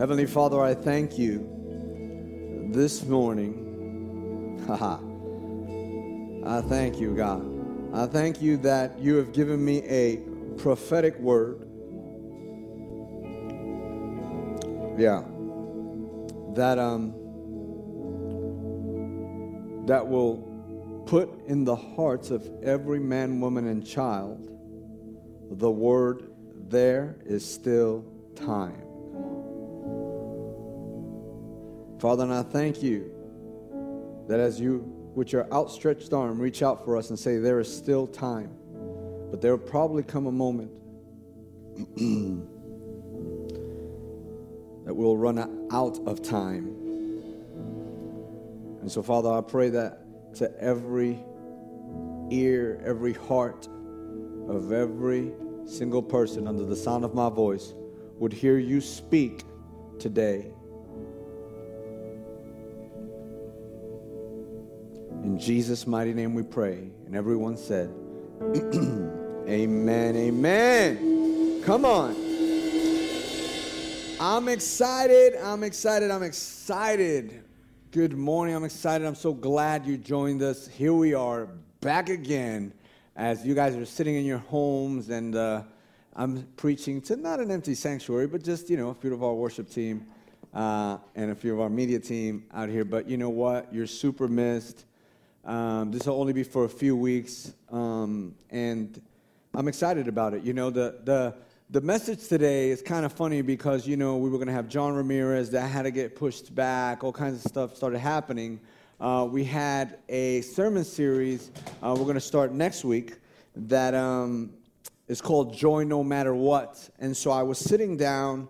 Heavenly Father, I thank you this morning. Haha. I thank you, God. I thank you that you have given me a prophetic word. Yeah. That um that will put in the hearts of every man, woman, and child the word there is still time. Father, and I thank you that as you, with your outstretched arm, reach out for us and say, There is still time. But there will probably come a moment that we'll run out of time. And so, Father, I pray that to every ear, every heart of every single person under the sound of my voice would hear you speak today. In Jesus' mighty name we pray. And everyone said, Amen, amen. Come on. I'm excited. I'm excited. I'm excited. Good morning. I'm excited. I'm so glad you joined us. Here we are back again as you guys are sitting in your homes and uh, I'm preaching to not an empty sanctuary, but just, you know, a few of our worship team uh, and a few of our media team out here. But you know what? You're super missed. Um, this will only be for a few weeks, um, and I'm excited about it. You know, the the the message today is kind of funny because you know we were going to have John Ramirez that had to get pushed back. All kinds of stuff started happening. Uh, we had a sermon series uh, we're going to start next week that um, is called Joy No Matter What. And so I was sitting down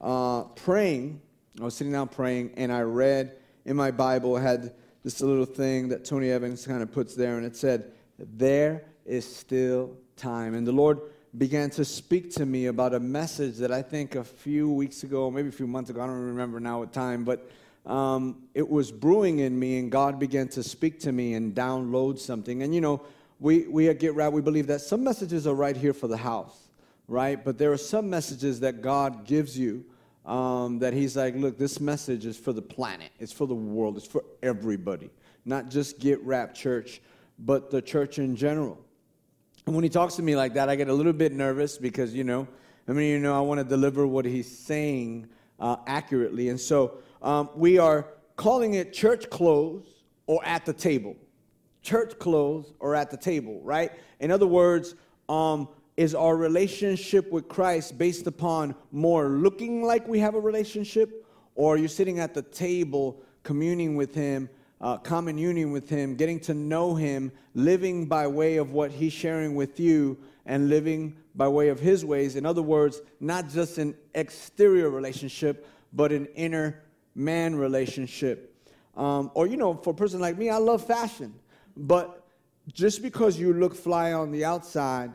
uh, praying. I was sitting down praying, and I read in my Bible, had this little thing that Tony Evans kind of puts there, and it said, There is still time. And the Lord began to speak to me about a message that I think a few weeks ago, maybe a few months ago, I don't remember now what time, but um, it was brewing in me, and God began to speak to me and download something. And you know, we, we at Get Right, we believe that some messages are right here for the house, right? But there are some messages that God gives you um, that He's like, look, this message is for the planet, it's for the world, it's for everybody, not just Get Right Church, but the church in general. And when he talks to me like that, I get a little bit nervous because, you know, I mean, you know, I want to deliver what he's saying uh, accurately. And so um, we are calling it church clothes or at the table. Church clothes or at the table, right? In other words, um, is our relationship with Christ based upon more looking like we have a relationship, or are you sitting at the table communing with Him uh, union with Him, getting to know Him, living by way of what He's sharing with you, and living by way of His ways. In other words, not just an exterior relationship, but an inner man relationship. Um, or, you know, for a person like me, I love fashion. But just because you look fly on the outside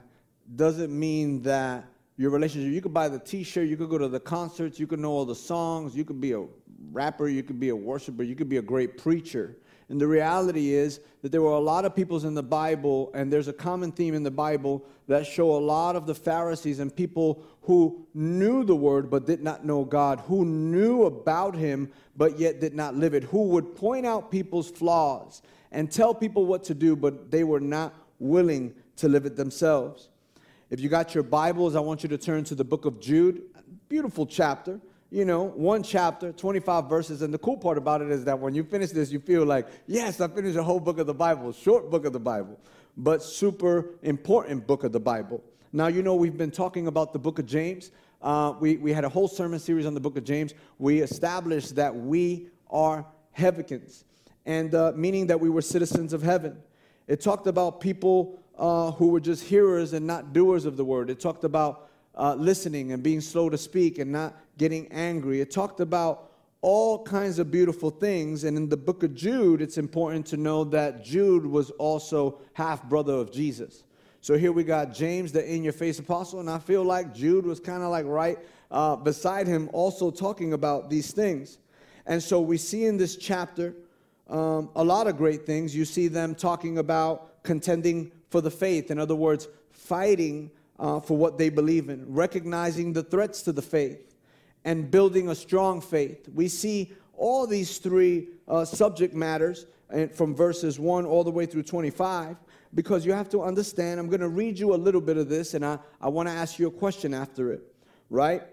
doesn't mean that your relationship, you could buy the t shirt, you could go to the concerts, you could know all the songs, you could be a rapper, you could be a worshiper, you could be a great preacher. And the reality is that there were a lot of peoples in the Bible, and there's a common theme in the Bible that show a lot of the Pharisees and people who knew the word but did not know God, who knew about him but yet did not live it, who would point out people's flaws and tell people what to do, but they were not willing to live it themselves. If you got your Bibles, I want you to turn to the book of Jude. Beautiful chapter you know, one chapter, 25 verses. And the cool part about it is that when you finish this, you feel like, yes, I finished a whole book of the Bible, short book of the Bible, but super important book of the Bible. Now, you know, we've been talking about the book of James. Uh, we, we had a whole sermon series on the book of James. We established that we are heavikins, and uh, meaning that we were citizens of heaven. It talked about people uh, who were just hearers and not doers of the word. It talked about uh, listening and being slow to speak and not getting angry. It talked about all kinds of beautiful things. And in the book of Jude, it's important to know that Jude was also half brother of Jesus. So here we got James, the in your face apostle, and I feel like Jude was kind of like right uh, beside him, also talking about these things. And so we see in this chapter um, a lot of great things. You see them talking about contending for the faith, in other words, fighting uh, for what they believe in, recognizing the threats to the faith, and building a strong faith. We see all these three uh, subject matters and from verses 1 all the way through 25 because you have to understand. I'm going to read you a little bit of this and I, I want to ask you a question after it, right?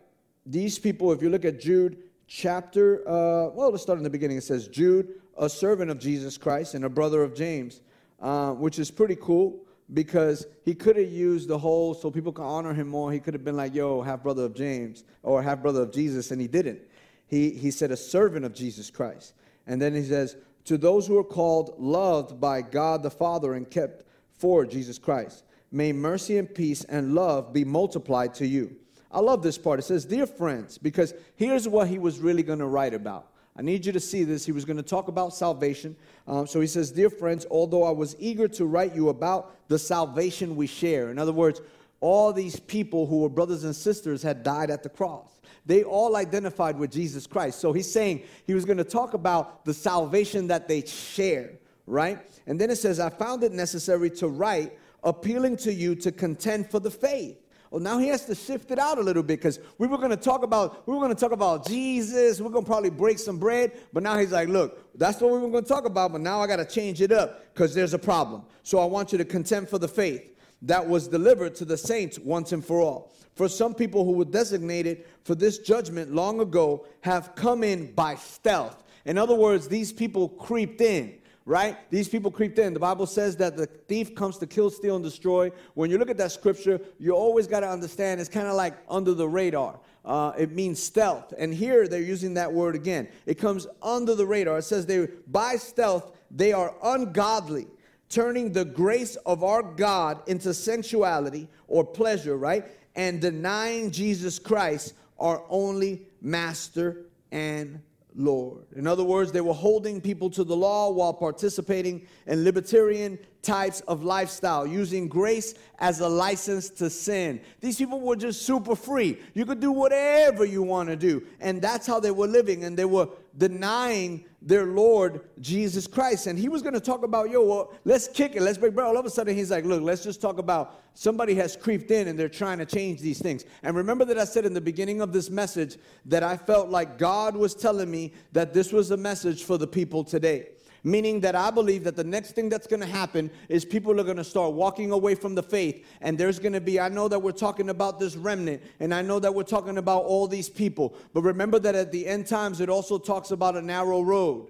These people, if you look at Jude chapter, uh, well, let's start in the beginning. It says, Jude, a servant of Jesus Christ and a brother of James, uh, which is pretty cool because he could have used the whole so people can honor him more. He could have been like, yo, half brother of James or half brother of Jesus, and he didn't. He, he said, a servant of Jesus Christ. And then he says, to those who are called, loved by God the Father, and kept for Jesus Christ, may mercy and peace and love be multiplied to you. I love this part. It says, Dear friends, because here's what he was really going to write about. I need you to see this. He was going to talk about salvation. Um, so he says, Dear friends, although I was eager to write you about the salvation we share. In other words, all these people who were brothers and sisters had died at the cross. They all identified with Jesus Christ. So he's saying he was going to talk about the salvation that they share, right? And then it says, I found it necessary to write, appealing to you to contend for the faith well, now he has to shift it out a little bit because we were going to talk about we were going to talk about Jesus. We're going to probably break some bread, but now he's like, look, that's what we were going to talk about, but now I got to change it up because there's a problem. So I want you to contend for the faith that was delivered to the saints once and for all. For some people who were designated for this judgment long ago have come in by stealth. In other words, these people creeped in right? These people creeped in. The Bible says that the thief comes to kill, steal, and destroy. When you look at that scripture, you always got to understand it's kind of like under the radar. Uh, it means stealth. And here they're using that word again. It comes under the radar. It says they, by stealth, they are ungodly, turning the grace of our God into sensuality or pleasure, right? And denying Jesus Christ, our only master and Lord. In other words, they were holding people to the law while participating in libertarian types of lifestyle, using grace as a license to sin. These people were just super free. You could do whatever you want to do. And that's how they were living. And they were denying their Lord Jesus Christ. And he was going to talk about, yo, well, let's kick it, let's break bread. All of a sudden, he's like, look, let's just talk about somebody has creeped in and they're trying to change these things. And remember that I said in the beginning of this message that I felt like God was telling me that this was a message for the people today. Meaning that I believe that the next thing that's going to happen is people are going to start walking away from the faith. And there's going to be, I know that we're talking about this remnant, and I know that we're talking about all these people. But remember that at the end times, it also talks about a narrow road.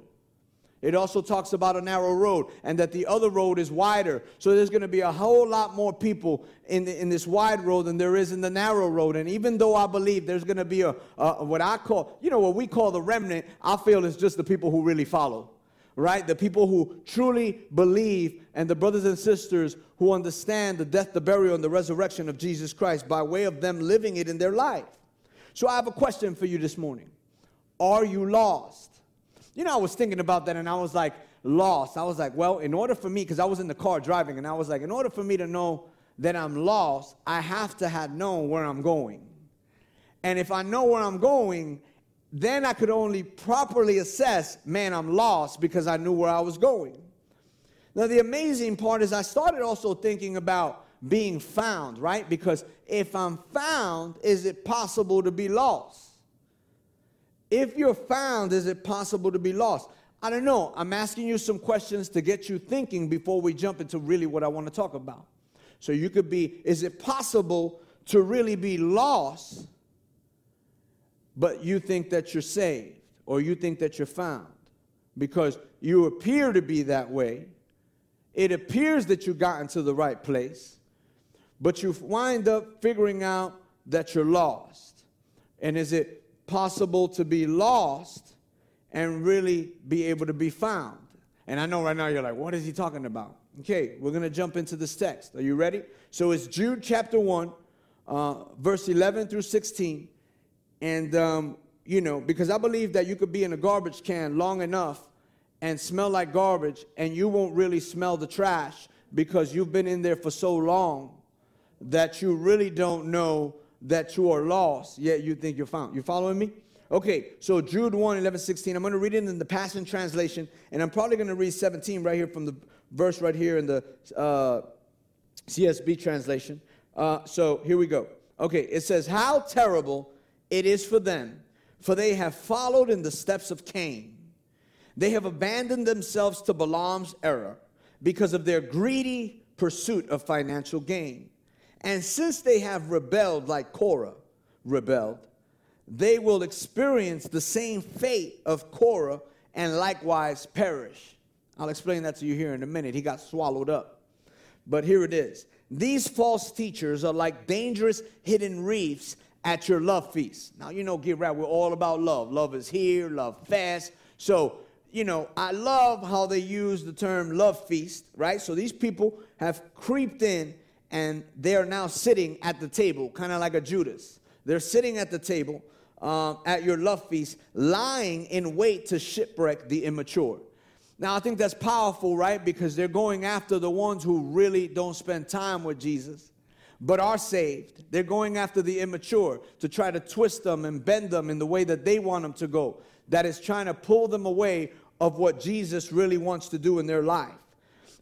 It also talks about a narrow road and that the other road is wider. So there's going to be a whole lot more people in, the, in this wide road than there is in the narrow road. And even though I believe there's going to be a, a, what I call, you know, what we call the remnant, I feel it's just the people who really follow right? The people who truly believe and the brothers and sisters who understand the death, the burial, and the resurrection of Jesus Christ by way of them living it in their life. So I have a question for you this morning. Are you lost? You know, I was thinking about that and I was like, lost. I was like, well, in order for me, because I was in the car driving, and I was like, in order for me to know that I'm lost, I have to have known where I'm going. And if I know where I'm going, then I could only properly assess, man, I'm lost because I knew where I was going. Now, the amazing part is I started also thinking about being found, right? Because if I'm found, is it possible to be lost? If you're found, is it possible to be lost? I don't know. I'm asking you some questions to get you thinking before we jump into really what I want to talk about. So you could be, is it possible to really be lost but you think that you're saved or you think that you're found because you appear to be that way. It appears that you got into the right place, but you wind up figuring out that you're lost. And is it possible to be lost and really be able to be found? And I know right now you're like, what is he talking about? Okay, we're going to jump into this text. Are you ready? So it's Jude chapter 1, uh, verse 11 through 16. And, um, you know, because I believe that you could be in a garbage can long enough and smell like garbage and you won't really smell the trash because you've been in there for so long that you really don't know that you are lost, yet you think you're found. You following me? Okay, so Jude 1, 11, 16. I'm going to read it in the Passion Translation, and I'm probably going to read 17 right here from the verse right here in the uh, CSB translation. Uh, so here we go. Okay, it says, How terrible it is for them for they have followed in the steps of Cain. They have abandoned themselves to Balaam's error because of their greedy pursuit of financial gain. And since they have rebelled like Korah rebelled, they will experience the same fate of Korah and likewise perish. I'll explain that to you here in a minute. He got swallowed up. But here it is. These false teachers are like dangerous hidden reefs at your love feast. Now, you know, get right, we're all about love. Love is here, love fast. So, you know, I love how they use the term love feast, right? So these people have creeped in and they are now sitting at the table, kind of like a Judas. They're sitting at the table um, at your love feast, lying in wait to shipwreck the immature. Now, I think that's powerful, right? Because they're going after the ones who really don't spend time with Jesus, but are saved. They're going after the immature to try to twist them and bend them in the way that they want them to go. That is trying to pull them away of what Jesus really wants to do in their life.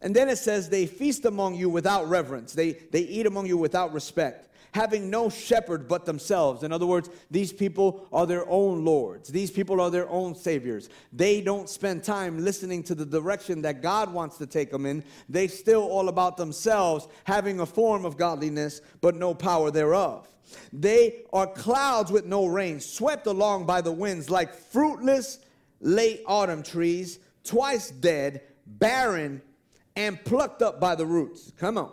And then it says, they feast among you without reverence, they, they eat among you without respect having no shepherd but themselves. In other words, these people are their own lords, these people are their own saviors. They don't spend time listening to the direction that God wants to take them in. They still all about themselves, having a form of godliness but no power thereof. They are clouds with no rain, swept along by the winds like fruitless late autumn trees, twice dead, barren, and plucked up by the roots. Come on.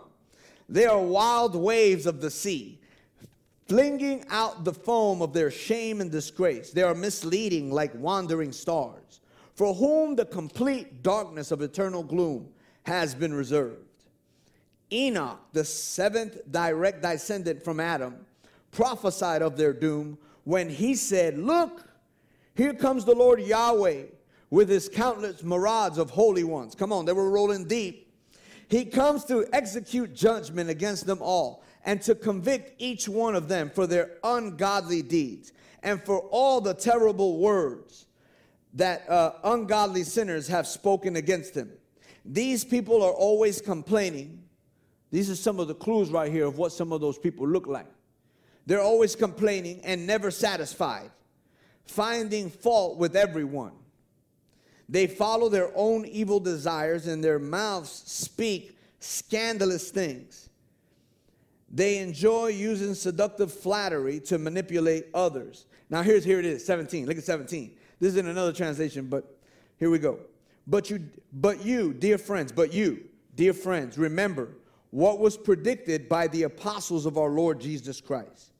They are wild waves of the sea, flinging out the foam of their shame and disgrace. They are misleading like wandering stars, for whom the complete darkness of eternal gloom has been reserved. Enoch, the seventh direct descendant from Adam, prophesied of their doom when he said, Look, here comes the Lord Yahweh with his countless myriads of holy ones. Come on, they were rolling deep he comes to execute judgment against them all and to convict each one of them for their ungodly deeds and for all the terrible words that uh, ungodly sinners have spoken against him. These people are always complaining. These are some of the clues right here of what some of those people look like. They're always complaining and never satisfied, finding fault with everyone. They follow their own evil desires, and their mouths speak scandalous things. They enjoy using seductive flattery to manipulate others. Now, here's here it is 17. Look at 17. This is in another translation, but here we go. But you, but you, dear friends, but you, dear friends, remember what was predicted by the apostles of our Lord Jesus Christ.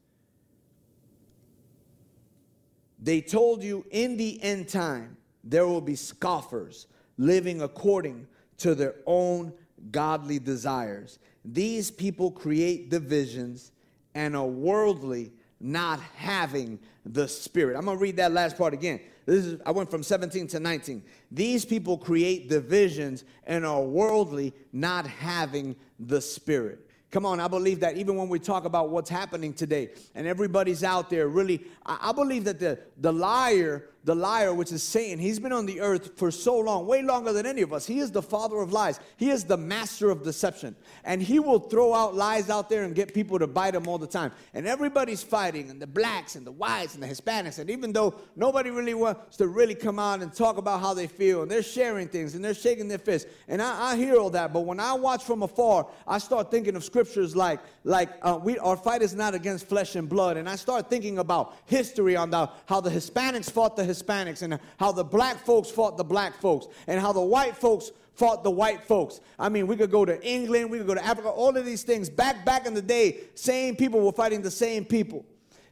They told you in the end time there will be scoffers living according to their own godly desires. These people create divisions and are worldly, not having the Spirit. I'm to read that last part again. This is I went from 17 to 19. These people create divisions and are worldly, not having the Spirit. Come on, I believe that even when we talk about what's happening today and everybody's out there, really, I, I believe that the, the liar the liar, which is Satan, he's been on the earth for so long, way longer than any of us. He is the father of lies. He is the master of deception. And he will throw out lies out there and get people to bite him all the time. And everybody's fighting, and the blacks and the whites and the Hispanics. And even though nobody really wants to really come out and talk about how they feel, and they're sharing things and they're shaking their fists. And I, I hear all that. But when I watch from afar, I start thinking of scriptures like, like uh, we, our fight is not against flesh and blood. And I start thinking about history on the, how the Hispanics fought the Hispanics Hispanics and how the black folks fought the black folks and how the white folks fought the white folks. I mean, we could go to England, we could go to Africa, all of these things. Back back in the day, same people were fighting the same people.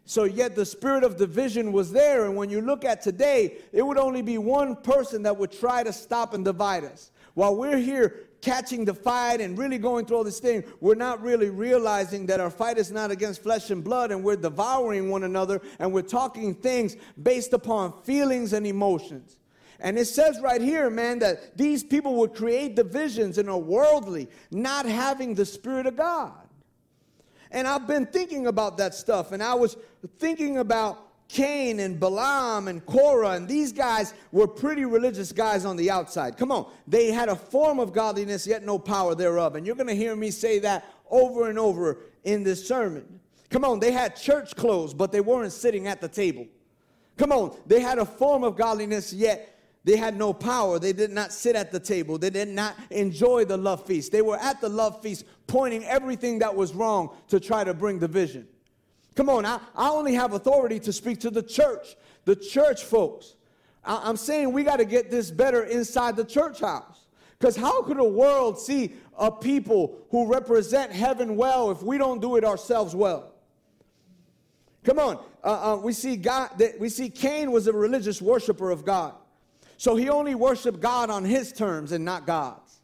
So yet the spirit of division was there and when you look at today, it would only be one person that would try to stop and divide us. While we're here catching the fight and really going through all this thing, we're not really realizing that our fight is not against flesh and blood and we're devouring one another and we're talking things based upon feelings and emotions. And it says right here, man, that these people would create divisions and are worldly, not having the Spirit of God. And I've been thinking about that stuff, and I was thinking about Cain and Balaam and Korah, and these guys were pretty religious guys on the outside. Come on. They had a form of godliness, yet no power thereof. And you're going to hear me say that over and over in this sermon. Come on. They had church clothes, but they weren't sitting at the table. Come on, they had a form of godliness, yet they had no power. They did not sit at the table. They did not enjoy the love feast. They were at the love feast pointing everything that was wrong to try to bring division. Come on, I, I only have authority to speak to the church, the church folks. I, I'm saying we got to get this better inside the church house. Because how could the world see a people who represent heaven well if we don't do it ourselves well? Come on, uh, uh, we see God. That we see Cain was a religious worshiper of God, so he only worshipped God on his terms and not God's.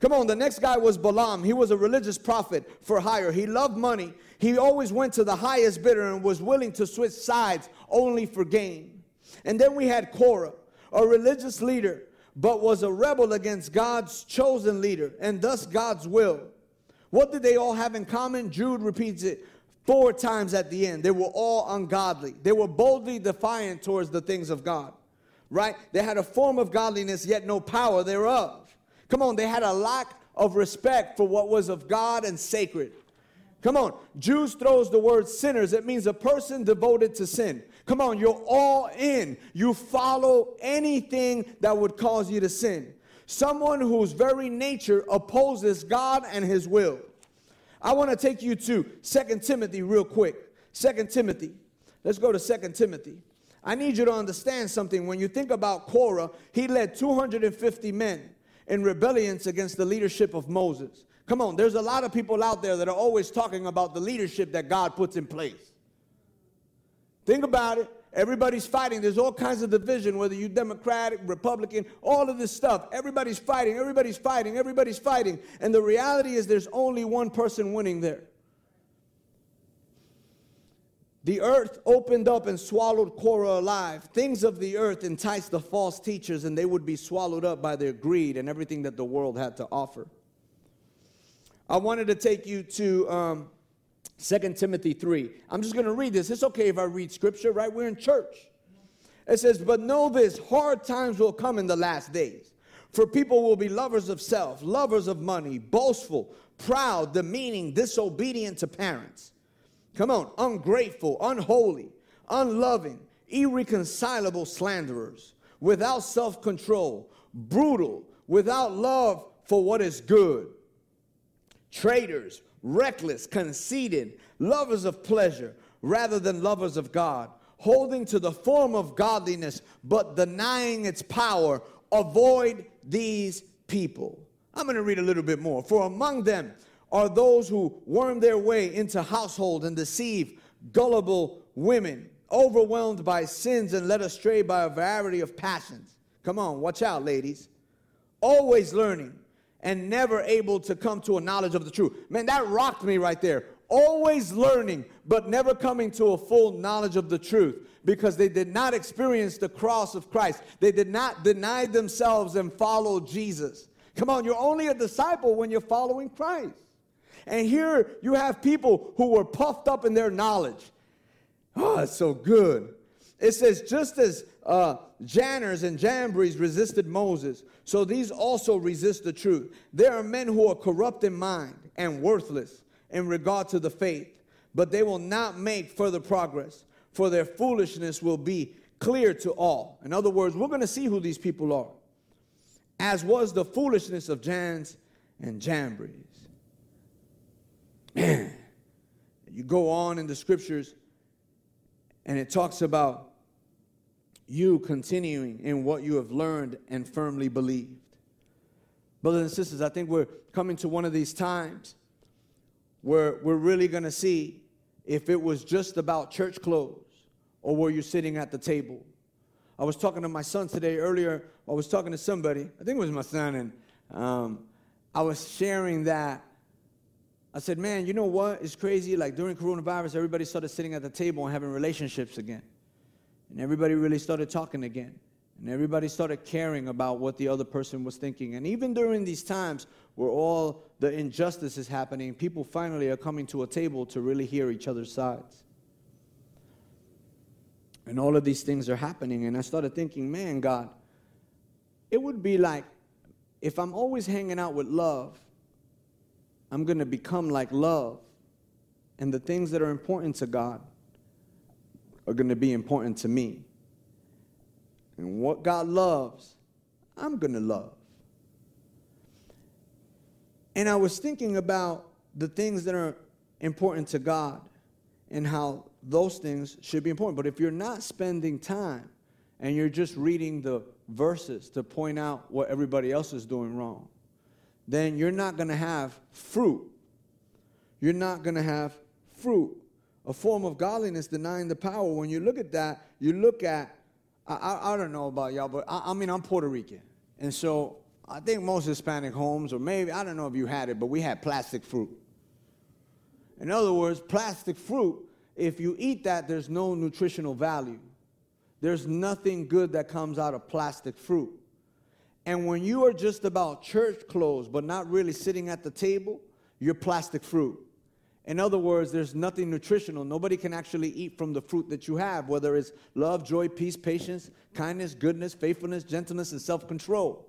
Come on, the next guy was Balaam. He was a religious prophet for hire. He loved money. He always went to the highest bidder and was willing to switch sides only for gain. And then we had Korah, a religious leader, but was a rebel against God's chosen leader and thus God's will. What did they all have in common? Jude repeats it four times at the end. They were all ungodly. They were boldly defiant towards the things of God, right? They had a form of godliness, yet no power thereof. Come on, they had a lack of respect for what was of God and sacred. Come on. Jude throws the word sinners. It means a person devoted to sin. Come on, you're all in. You follow anything that would cause you to sin. Someone whose very nature opposes God and his will. I want to take you to Second Timothy real quick. Second Timothy. Let's go to Second Timothy. I need you to understand something. When you think about Korah, he led 250 men in rebellions against the leadership of Moses. Come on, there's a lot of people out there that are always talking about the leadership that God puts in place. Think about it. Everybody's fighting. There's all kinds of division, whether you're Democratic, Republican, all of this stuff. Everybody's fighting, everybody's fighting, everybody's fighting. And the reality is there's only one person winning there. The earth opened up and swallowed Korah alive. Things of the earth enticed the false teachers, and they would be swallowed up by their greed and everything that the world had to offer. I wanted to take you to um, 2 Timothy 3. I'm just going to read this. It's okay if I read scripture, right? We're in church. It says, But know this hard times will come in the last days. For people will be lovers of self, lovers of money, boastful, proud, demeaning, disobedient to parents. Come on, ungrateful, unholy, unloving, irreconcilable slanderers, without self control, brutal, without love for what is good traitors, reckless, conceited, lovers of pleasure rather than lovers of God, holding to the form of godliness but denying its power. Avoid these people. I'm going to read a little bit more. For among them are those who worm their way into household and deceive gullible women, overwhelmed by sins and led astray by a variety of passions. Come on, watch out, ladies. Always learning and never able to come to a knowledge of the truth. Man, that rocked me right there. Always learning, but never coming to a full knowledge of the truth because they did not experience the cross of Christ. They did not deny themselves and follow Jesus. Come on, you're only a disciple when you're following Christ. And here you have people who were puffed up in their knowledge. Oh, it's so good. It says, just as uh, Jannes and Jambres resisted Moses, so these also resist the truth. There are men who are corrupt in mind and worthless in regard to the faith, but they will not make further progress, for their foolishness will be clear to all. In other words, we're going to see who these people are, as was the foolishness of Jannes and Jambres. Man, you go on in the scriptures, and it talks about you continuing in what you have learned and firmly believed. Brothers and sisters, I think we're coming to one of these times where we're really going to see if it was just about church clothes or were you sitting at the table. I was talking to my son today earlier. I was talking to somebody, I think it was my son, and um, I was sharing that. I said, Man, you know what? It's crazy. Like during coronavirus, everybody started sitting at the table and having relationships again. And everybody really started talking again. And everybody started caring about what the other person was thinking. And even during these times where all the injustice is happening, people finally are coming to a table to really hear each other's sides. And all of these things are happening. And I started thinking, man, God, it would be like if I'm always hanging out with love, I'm going to become like love. And the things that are important to God are going to be important to me. And what God loves, I'm going to love. And I was thinking about the things that are important to God and how those things should be important. But if you're not spending time and you're just reading the verses to point out what everybody else is doing wrong, then you're not going to have fruit. You're not going to have fruit. A form of godliness denying the power. When you look at that, you look at, I, I, I don't know about y'all, but I, I mean, I'm Puerto Rican. And so I think most Hispanic homes, or maybe, I don't know if you had it, but we had plastic fruit. In other words, plastic fruit, if you eat that, there's no nutritional value. There's nothing good that comes out of plastic fruit. And when you are just about church clothes, but not really sitting at the table, you're plastic fruit. In other words, there's nothing nutritional. Nobody can actually eat from the fruit that you have, whether it's love, joy, peace, patience, kindness, goodness, faithfulness, gentleness, and self control.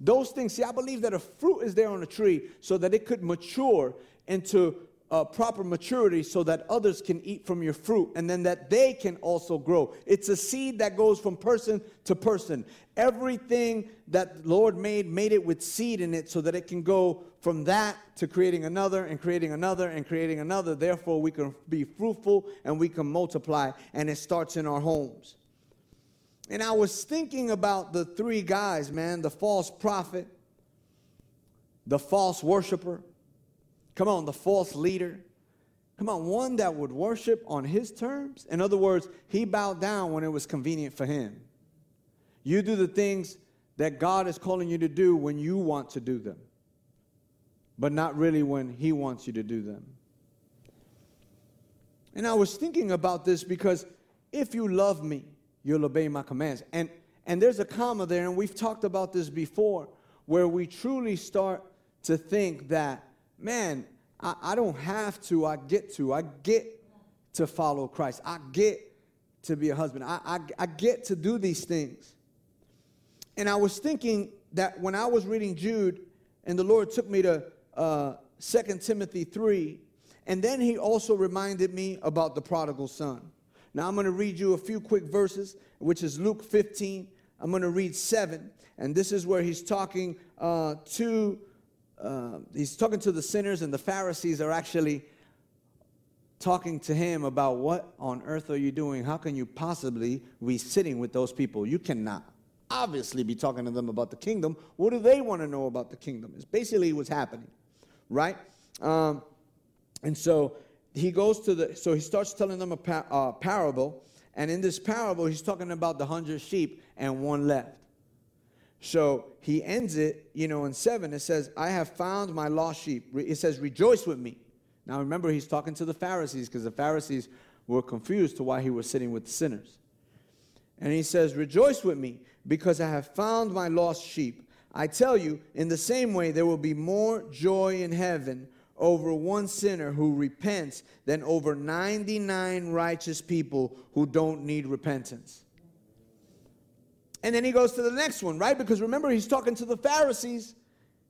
Those things, see, I believe that a fruit is there on a tree so that it could mature into uh, proper maturity so that others can eat from your fruit and then that they can also grow. It's a seed that goes from person to person. Everything that Lord made, made it with seed in it so that it can go from that to creating another and creating another and creating another. Therefore, we can be fruitful and we can multiply, and it starts in our homes. And I was thinking about the three guys, man the false prophet, the false worshiper, Come on, the false leader. Come on, one that would worship on his terms. In other words, he bowed down when it was convenient for him. You do the things that God is calling you to do when you want to do them, but not really when he wants you to do them. And I was thinking about this because if you love me, you'll obey my commands. And and there's a comma there, and we've talked about this before, where we truly start to think that man, I, I don't have to, I get to. I get to follow Christ. I get to be a husband. I, I, I get to do these things. And I was thinking that when I was reading Jude, and the Lord took me to uh, 2 Timothy 3, and then he also reminded me about the prodigal son. Now I'm going to read you a few quick verses, which is Luke 15. I'm going to read 7, and this is where he's talking uh, to uh, he's talking to the sinners, and the Pharisees are actually talking to him about what on earth are you doing? How can you possibly be sitting with those people? You cannot obviously be talking to them about the kingdom. What do they want to know about the kingdom? It's basically what's happening, right? Um, and so he goes to the, so he starts telling them a par- uh, parable. And in this parable, he's talking about the hundred sheep and one left. So he ends it, you know, in seven. It says, I have found my lost sheep. It says, Rejoice with me. Now remember, he's talking to the Pharisees because the Pharisees were confused to why he was sitting with sinners. And he says, Rejoice with me because I have found my lost sheep. I tell you, in the same way, there will be more joy in heaven over one sinner who repents than over 99 righteous people who don't need repentance. And then he goes to the next one, right? Because remember, he's talking to the Pharisees.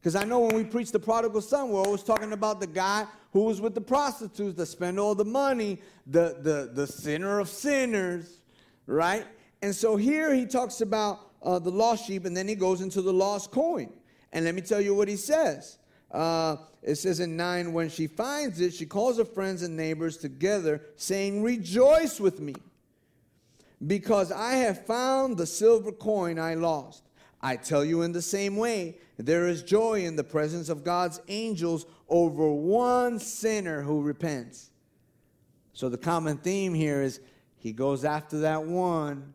Because I know when we preach the prodigal son, we're always talking about the guy who was with the prostitutes that spent all the money, the, the, the sinner of sinners, right? And so here he talks about uh, the lost sheep, and then he goes into the lost coin. And let me tell you what he says. Uh, it says in 9, when she finds it, she calls her friends and neighbors together, saying, Rejoice with me because I have found the silver coin I lost. I tell you in the same way, there is joy in the presence of God's angels over one sinner who repents. So the common theme here is he goes after that one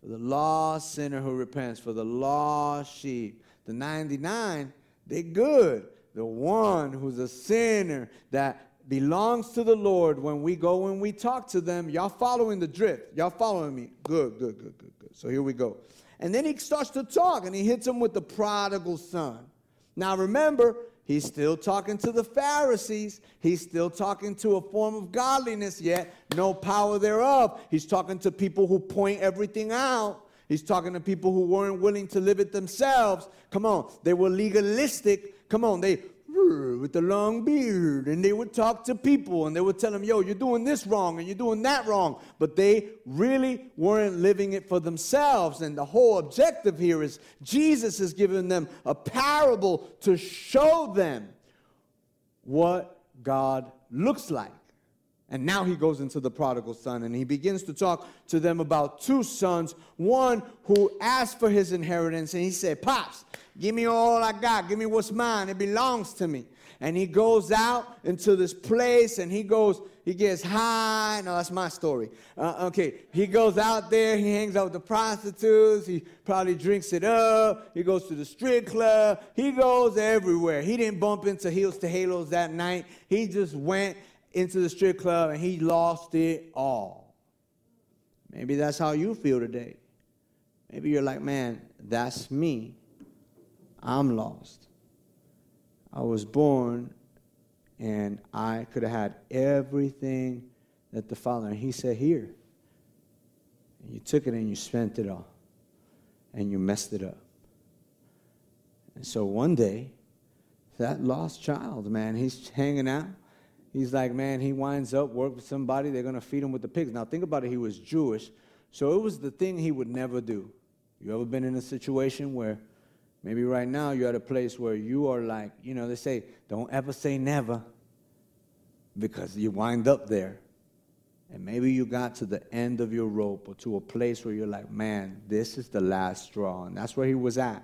for the lost sinner who repents, for the lost sheep. The 99, they're good. The one who's a sinner that belongs to the Lord when we go and we talk to them. Y'all following the drift. Y'all following me. Good, good, good, good, good. So here we go. And then he starts to talk and he hits him with the prodigal son. Now remember, he's still talking to the Pharisees. He's still talking to a form of godliness, yet no power thereof. He's talking to people who point everything out. He's talking to people who weren't willing to live it themselves. Come on, they were legalistic. Come on, they with the long beard, and they would talk to people and they would tell them, Yo, you're doing this wrong and you're doing that wrong. But they really weren't living it for themselves. And the whole objective here is Jesus is giving them a parable to show them what God looks like. And now he goes into the prodigal son and he begins to talk to them about two sons. One who asked for his inheritance and he said, Pops, give me all I got. Give me what's mine. It belongs to me. And he goes out into this place and he goes, he gets high. No, that's my story. Uh, okay, he goes out there, he hangs out with the prostitutes, he probably drinks it up, he goes to the strip club, he goes everywhere. He didn't bump into heels to halos that night. He just went into the strip club and he lost it all. Maybe that's how you feel today. Maybe you're like, man, that's me. I'm lost. I was born and I could have had everything that the Father, and He said, Here. And you took it and you spent it all. And you messed it up. And so one day, that lost child, man, he's hanging out he's like, man, he winds up, work with somebody, they're going to feed him with the pigs. Now, think about it, he was Jewish, so it was the thing he would never do. You ever been in a situation where maybe right now you're at a place where you are like, you know, they say, don't ever say never because you wind up there. And maybe you got to the end of your rope or to a place where you're like, man, this is the last straw. And that's where he was at.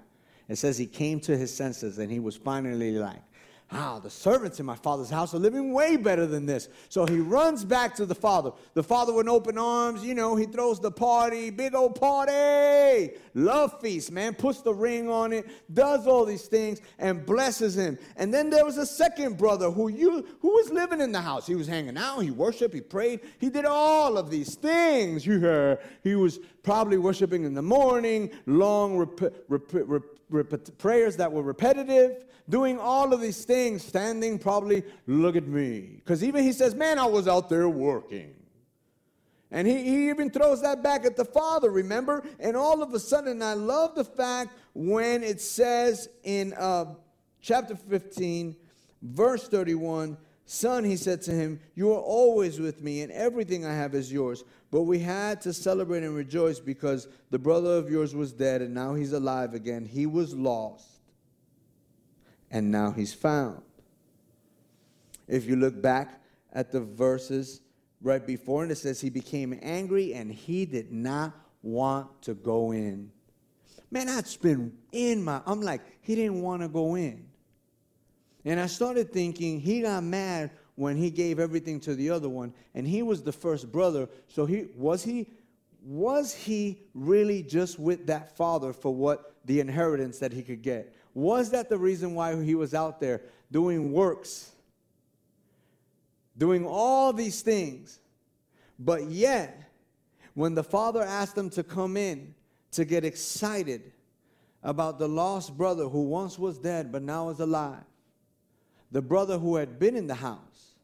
It says he came to his senses and he was finally like, Ah, the servants in my father's house are living way better than this. So he runs back to the father. The father with open arms, you know, he throws the party, big old party, love feast, man, puts the ring on it, does all these things, and blesses him. And then there was a second brother who you who was living in the house. He was hanging out, he worshiped, he prayed, he did all of these things. You heard he was probably worshiping in the morning, long rep- rep- rep- rep- prayers that were repetitive, doing all of these things, standing probably, look at me. Because even he says, man, I was out there working. And he, he even throws that back at the father, remember? And all of a sudden, I love the fact when it says in uh, chapter 15, verse 31, Son, he said to him, You are always with me, and everything I have is yours. But we had to celebrate and rejoice because the brother of yours was dead, and now he's alive again. He was lost, and now he's found. If you look back at the verses right before, and it says he became angry and he did not want to go in. Man, I'd been in my, I'm like, he didn't want to go in. And I started thinking he got mad when he gave everything to the other one, and he was the first brother. So he was he was he really just with that father for what the inheritance that he could get? Was that the reason why he was out there doing works, doing all these things? But yet, when the father asked him to come in to get excited about the lost brother who once was dead but now is alive, the brother who had been in the house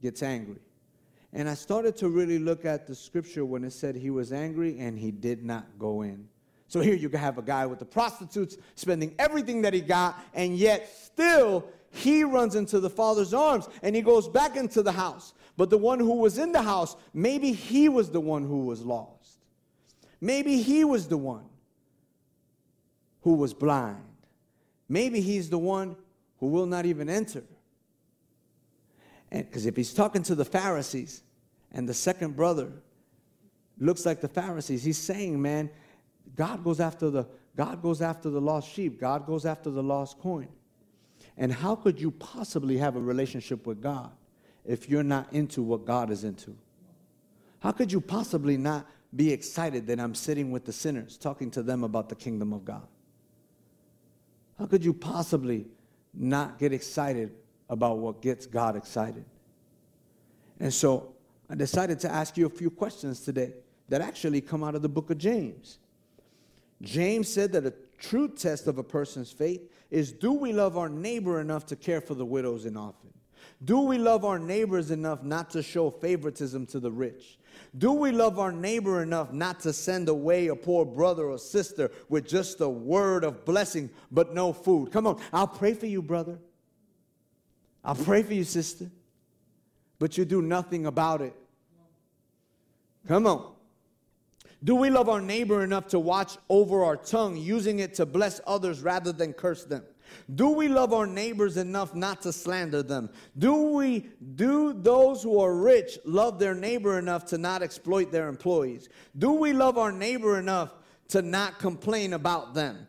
gets angry. And I started to really look at the scripture when it said he was angry and he did not go in. So here you have a guy with the prostitutes spending everything that he got, and yet still he runs into the father's arms and he goes back into the house. But the one who was in the house, maybe he was the one who was lost. Maybe he was the one who was blind. Maybe he's the one who will not even enter. Because if he's talking to the Pharisees and the second brother looks like the Pharisees, he's saying, man, God goes after the God goes after the lost sheep. God goes after the lost coin. And how could you possibly have a relationship with God if you're not into what God is into? How could you possibly not be excited that I'm sitting with the sinners, talking to them about the kingdom of God? How could you possibly not get excited about what gets God excited. And so I decided to ask you a few questions today that actually come out of the book of James. James said that a true test of a person's faith is do we love our neighbor enough to care for the widows and orphans? Do we love our neighbors enough not to show favoritism to the rich? Do we love our neighbor enough not to send away a poor brother or sister with just a word of blessing but no food? Come on, I'll pray for you, brother. I'll pray for you, sister, but you do nothing about it. Come on. Do we love our neighbor enough to watch over our tongue, using it to bless others rather than curse them? Do we love our neighbors enough not to slander them? Do we do those who are rich love their neighbor enough to not exploit their employees? Do we love our neighbor enough to not complain about them?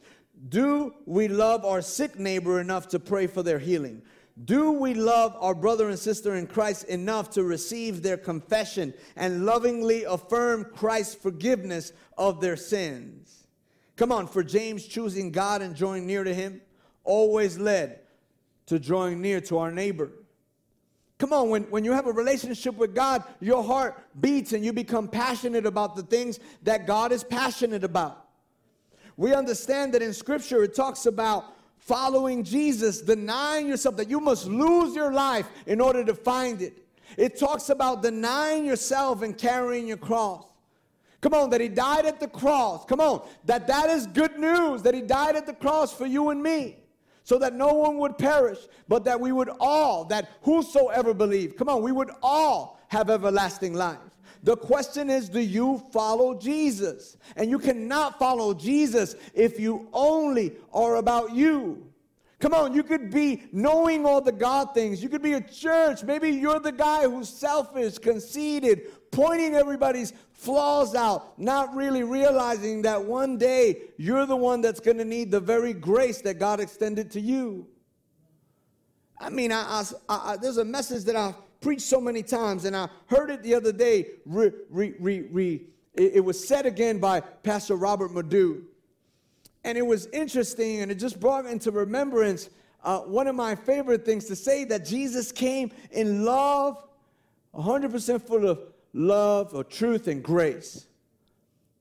Do we love our sick neighbor enough to pray for their healing? Do we love our brother and sister in Christ enough to receive their confession and lovingly affirm Christ's forgiveness of their sins? Come on, for James, choosing God and drawing near to Him always led to drawing near to our neighbor. Come on, when, when you have a relationship with God, your heart beats and you become passionate about the things that God is passionate about. We understand that in Scripture it talks about following Jesus, denying yourself, that you must lose your life in order to find it. It talks about denying yourself and carrying your cross. Come on, that he died at the cross. Come on, that that is good news, that he died at the cross for you and me. So that no one would perish, but that we would all, that whosoever believe, come on, we would all have everlasting life. The question is, do you follow Jesus? And you cannot follow Jesus if you only are about you. Come on, you could be knowing all the God things. You could be a church. Maybe you're the guy who's selfish, conceited, pointing everybody's flaws out, not really realizing that one day you're the one that's going to need the very grace that God extended to you. I mean, I, I, I, there's a message that I preached so many times, and I heard it the other day. Re, re, re, it, it, was said again by Pastor Robert Madu. And it was interesting, and it just brought into remembrance uh, one of my favorite things to say that Jesus came in love, 100% full of love or truth and grace.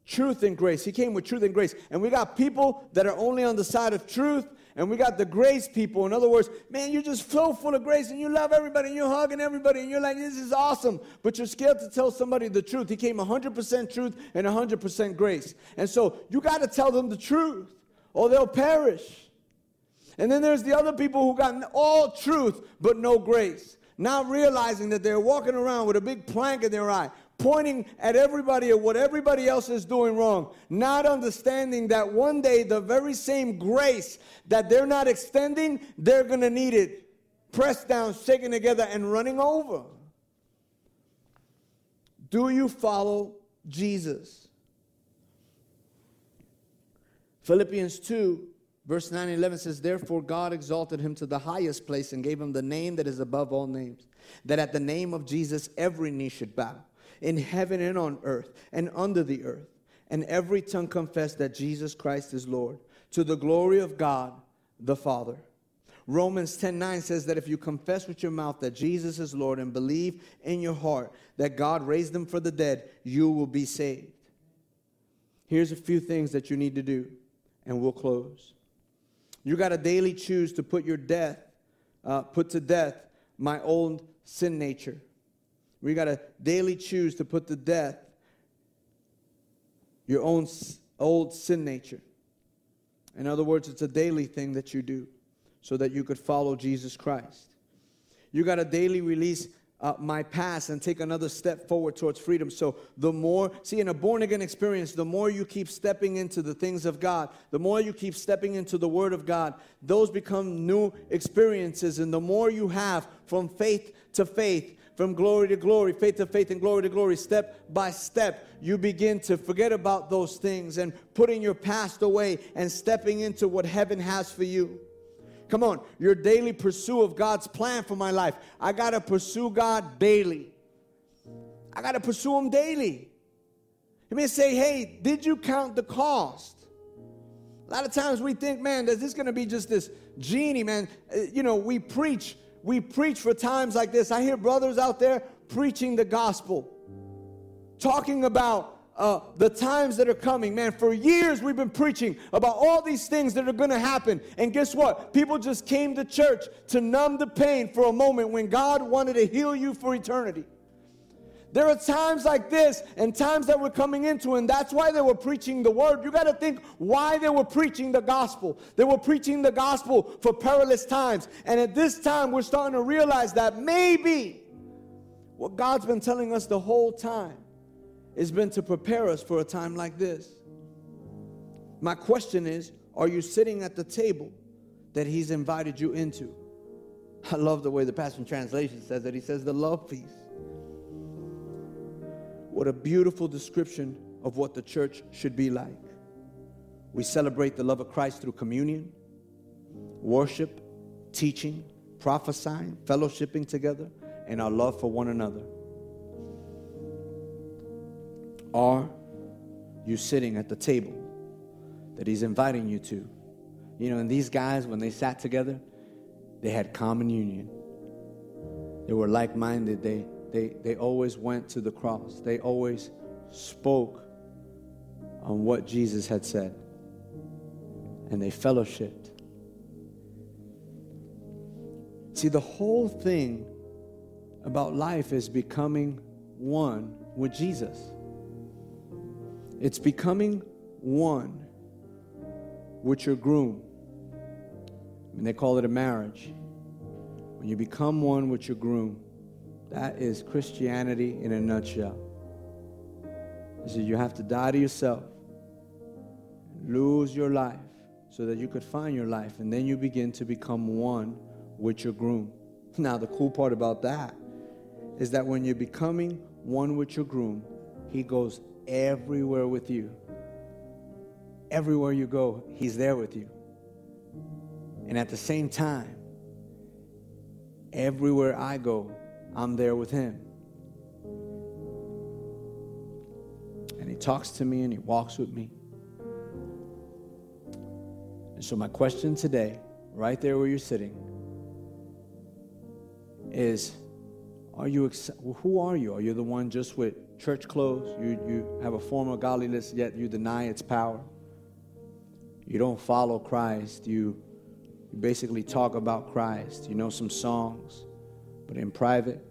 Truth and grace. He came with truth and grace. And we got people that are only on the side of truth, and we got the grace people. In other words, man, you're just so full of grace and you love everybody and you're hugging everybody and you're like, this is awesome. But you're scared to tell somebody the truth. He came 100% truth and 100% grace. And so you got to tell them the truth or they'll perish. And then there's the other people who got all truth but no grace. Not realizing that they're walking around with a big plank in their eye, pointing at everybody at what everybody else is doing wrong, not understanding that one day the very same grace that they're not extending, they're going to need it. Pressed down, shaken together, and running over. Do you follow Jesus? Philippians 2, verse 9 and 11 says, Therefore God exalted him to the highest place and gave him the name that is above all names, that at the name of Jesus every knee should bow in heaven and on earth and under the earth, and every tongue confess that Jesus Christ is Lord, to the glory of God the Father. Romans 10 9 says that if you confess with your mouth that Jesus is Lord and believe in your heart that God raised him for the dead, you will be saved. Here's a few things that you need to do, and we'll close. You got to daily choose to put your death, uh, put to death my old sin nature. We got to daily choose to put to death your own old sin nature. In other words, it's a daily thing that you do so that you could follow Jesus Christ. You got to daily release uh, my past and take another step forward towards freedom. So, the more, see, in a born again experience, the more you keep stepping into the things of God, the more you keep stepping into the Word of God, those become new experiences. And the more you have from faith to faith, from glory to glory, faith to faith, and glory to glory, step by step, you begin to forget about those things and putting your past away and stepping into what heaven has for you. Come on, your daily pursuit of God's plan for my life. I got to pursue God daily. I got to pursue Him daily. He may say, hey, did you count the cost? A lot of times we think, man, is this going to be just this genie, man? Uh, you know, we preach we preach for times like this. I hear brothers out there preaching the gospel, talking about uh, the times that are coming. Man, for years we've been preaching about all these things that are going to happen. And guess what? People just came to church to numb the pain for a moment when God wanted to heal you for eternity. There are times like this and times that we're coming into, and that's why they were preaching the word. You got to think why they were preaching the gospel. They were preaching the gospel for perilous times. And at this time, we're starting to realize that maybe what God's been telling us the whole time has been to prepare us for a time like this. My question is are you sitting at the table that He's invited you into? I love the way the Passion Translation says that. He says, the love feast. What a beautiful description of what the church should be like. We celebrate the love of Christ through communion, worship, teaching, prophesying, fellowshipping together, and our love for one another. Are you sitting at the table that He's inviting you to? You know, and these guys, when they sat together, they had common union. They were like minded. They, they, they always went to the cross, they always spoke on what Jesus had said, and they fellowshipped. See, the whole thing about life is becoming one with Jesus. It's becoming one with your groom. I mean, they call it a marriage. When you become one with your groom, that is Christianity in a nutshell. Is that you have to die to yourself, lose your life, so that you could find your life, and then you begin to become one with your groom. Now, the cool part about that is that when you're becoming one with your groom, he goes everywhere with you. Everywhere you go, he's there with you. And at the same time, everywhere I go, I'm there with him. And he talks to me and he walks with me. And so, my question today, right there where you're sitting, is are you who are you? Are you the one just with church clothes? You, you have a form of godliness, yet you deny its power. You don't follow Christ. You, you basically talk about Christ. You know some songs, but in private,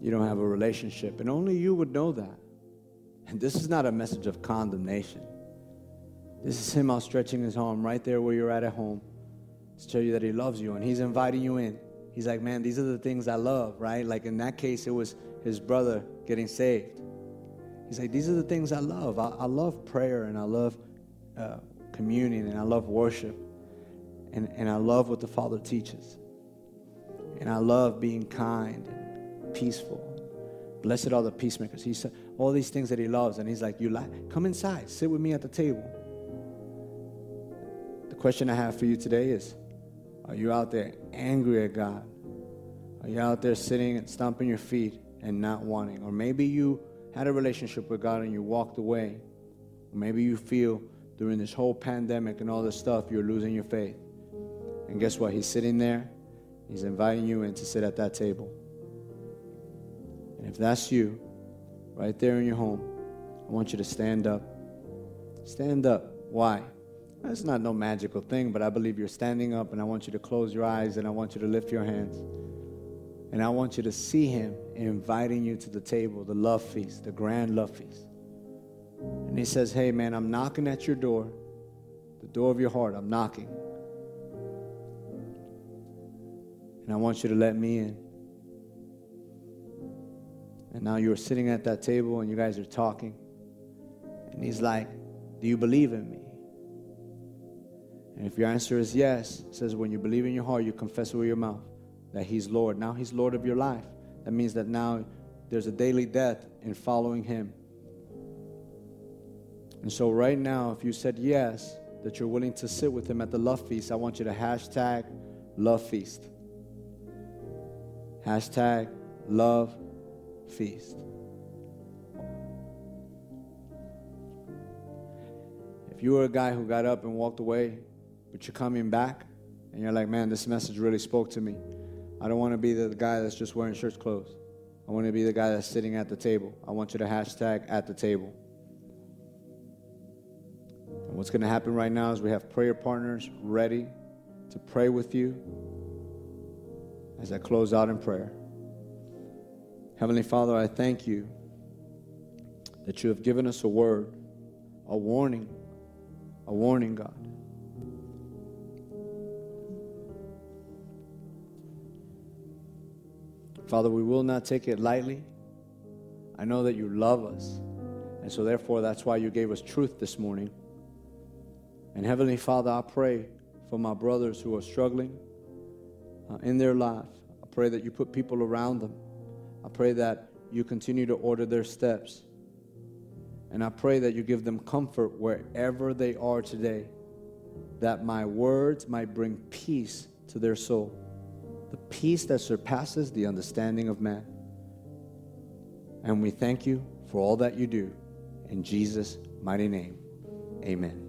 you don't have a relationship. And only you would know that. And this is not a message of condemnation. This is Him outstretching His arm right there where you're at at home to tell you that He loves you and He's inviting you in. He's like, man, these are the things I love, right? Like in that case, it was his brother getting saved. He's like, these are the things I love. I, I love prayer and I love uh, communion and I love worship and, and I love what the Father teaches. And I love being kind and peaceful. Blessed are the peacemakers. He said all these things that he loves, and he's like, You like come inside, sit with me at the table. The question I have for you today is are you out there angry at God? Are you out there sitting and stomping your feet and not wanting? Or maybe you had a relationship with God and you walked away. Or maybe you feel during this whole pandemic and all this stuff, you're losing your faith. And guess what? He's sitting there, he's inviting you in to sit at that table. And if that's you, right there in your home, I want you to stand up. Stand up. Why? That's not no magical thing, but I believe you're standing up and I want you to close your eyes and I want you to lift your hands. And I want you to see him inviting you to the table, the love feast, the grand love feast. And he says, Hey, man, I'm knocking at your door, the door of your heart. I'm knocking. And I want you to let me in. And now you're sitting at that table and you guys are talking. And he's like, Do you believe in me? And if your answer is yes, says when you believe in your heart, you confess with your mouth that He's Lord. Now He's Lord of your life. That means that now there's a daily death in following Him. And so, right now, if you said yes, that you're willing to sit with Him at the love feast, I want you to hashtag love feast. Hashtag love feast. If you were a guy who got up and walked away but you're coming back and you're like, man, this message really spoke to me. I don't want to be the guy that's just wearing church clothes. I want to be the guy that's sitting at the table. I want you to hashtag at the table. And what's going to happen right now is we have prayer partners ready to pray with you as I close out in prayer. Heavenly Father, I thank you that you have given us a word, a warning, a warning, God. Father, we will not take it lightly. I know that you love us. And so, therefore, that's why you gave us truth this morning. And Heavenly Father, I pray for my brothers who are struggling uh, in their life. I pray that you put people around them. I pray that you continue to order their steps. And I pray that you give them comfort wherever they are today, that my words might bring peace to their soul, the peace that surpasses the understanding of man. And we thank you for all that you do. In Jesus' mighty name, amen.